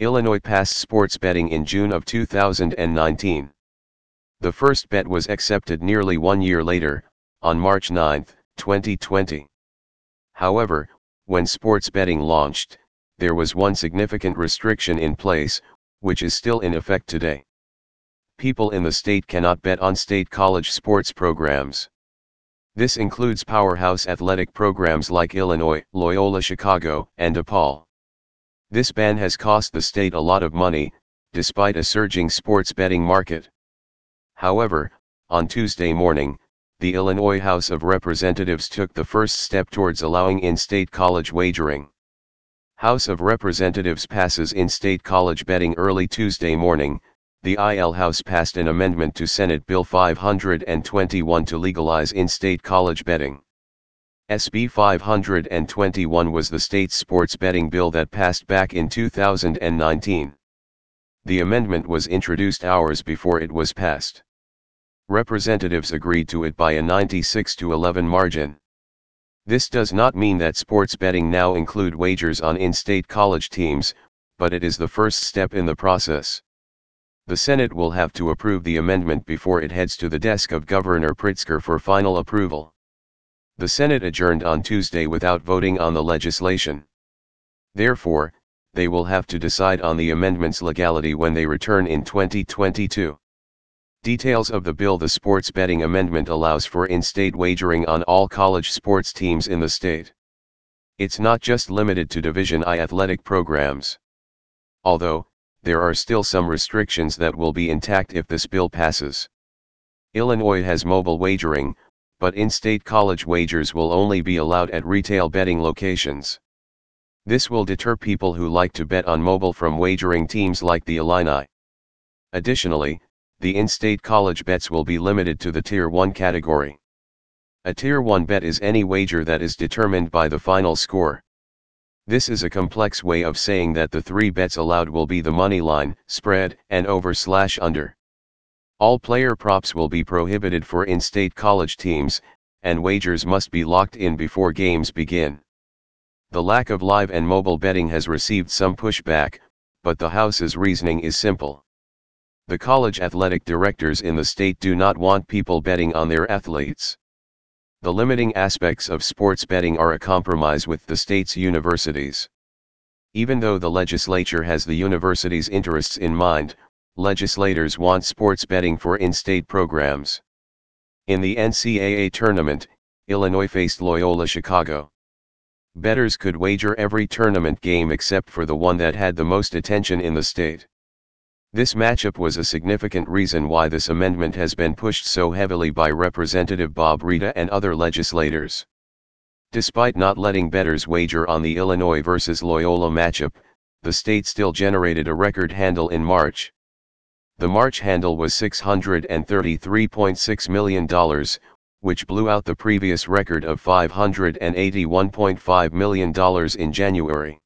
Illinois passed sports betting in June of 2019. The first bet was accepted nearly one year later, on March 9, 2020. However, when sports betting launched, there was one significant restriction in place, which is still in effect today. People in the state cannot bet on state college sports programs. This includes powerhouse athletic programs like Illinois, Loyola Chicago, and DePaul. This ban has cost the state a lot of money, despite a surging sports betting market. However, on Tuesday morning, the Illinois House of Representatives took the first step towards allowing in-state college wagering. House of Representatives passes in-state college betting early Tuesday morning, the IL House passed an amendment to Senate Bill 521 to legalize in-state college betting. SB 521 was the state's sports betting bill that passed back in 2019. The amendment was introduced hours before it was passed. Representatives agreed to it by a 96 to 11 margin. This does not mean that sports betting now include wagers on in-state college teams, but it is the first step in the process. The Senate will have to approve the amendment before it heads to the desk of Governor Pritzker for final approval. The Senate adjourned on Tuesday without voting on the legislation. Therefore, they will have to decide on the amendment's legality when they return in 2022. Details of the bill The sports betting amendment allows for in-state wagering on all college sports teams in the state. It's not just limited to Division I athletic programs. Although, there are still some restrictions that will be intact if this bill passes. Illinois has mobile wagering, but in-state college wagers will only be allowed at retail betting locations. This will deter people who like to bet on mobile from wagering teams like the Illini. Additionally, the in-state college bets will be limited to the Tier 1 category. A Tier 1 bet is any wager that is determined by the final score. This is a complex way of saying that the three bets allowed will be the money line, spread, and over slash under. All player props will be prohibited for in-state college teams, and wagers must be locked in before games begin. The lack of live and mobile betting has received some pushback, but the House's reasoning is simple. The college athletic directors in the state do not want people betting on their athletes. The limiting aspects of sports betting are a compromise with the state's universities. Even though the legislature has the university's interests in mind, legislators want sports betting for in-state programs. In the NCAA tournament, Illinois faced Loyola Chicago. Bettors could wager every tournament game except for the one that had the most attention in the state. This matchup was a significant reason why this amendment has been pushed so heavily by Representative Bob Rita and other legislators. Despite not letting bettors wager on the Illinois versus Loyola matchup, the state still generated a record handle in March. The March handle was $633.6 million, which blew out the previous record of $581.5 million in January.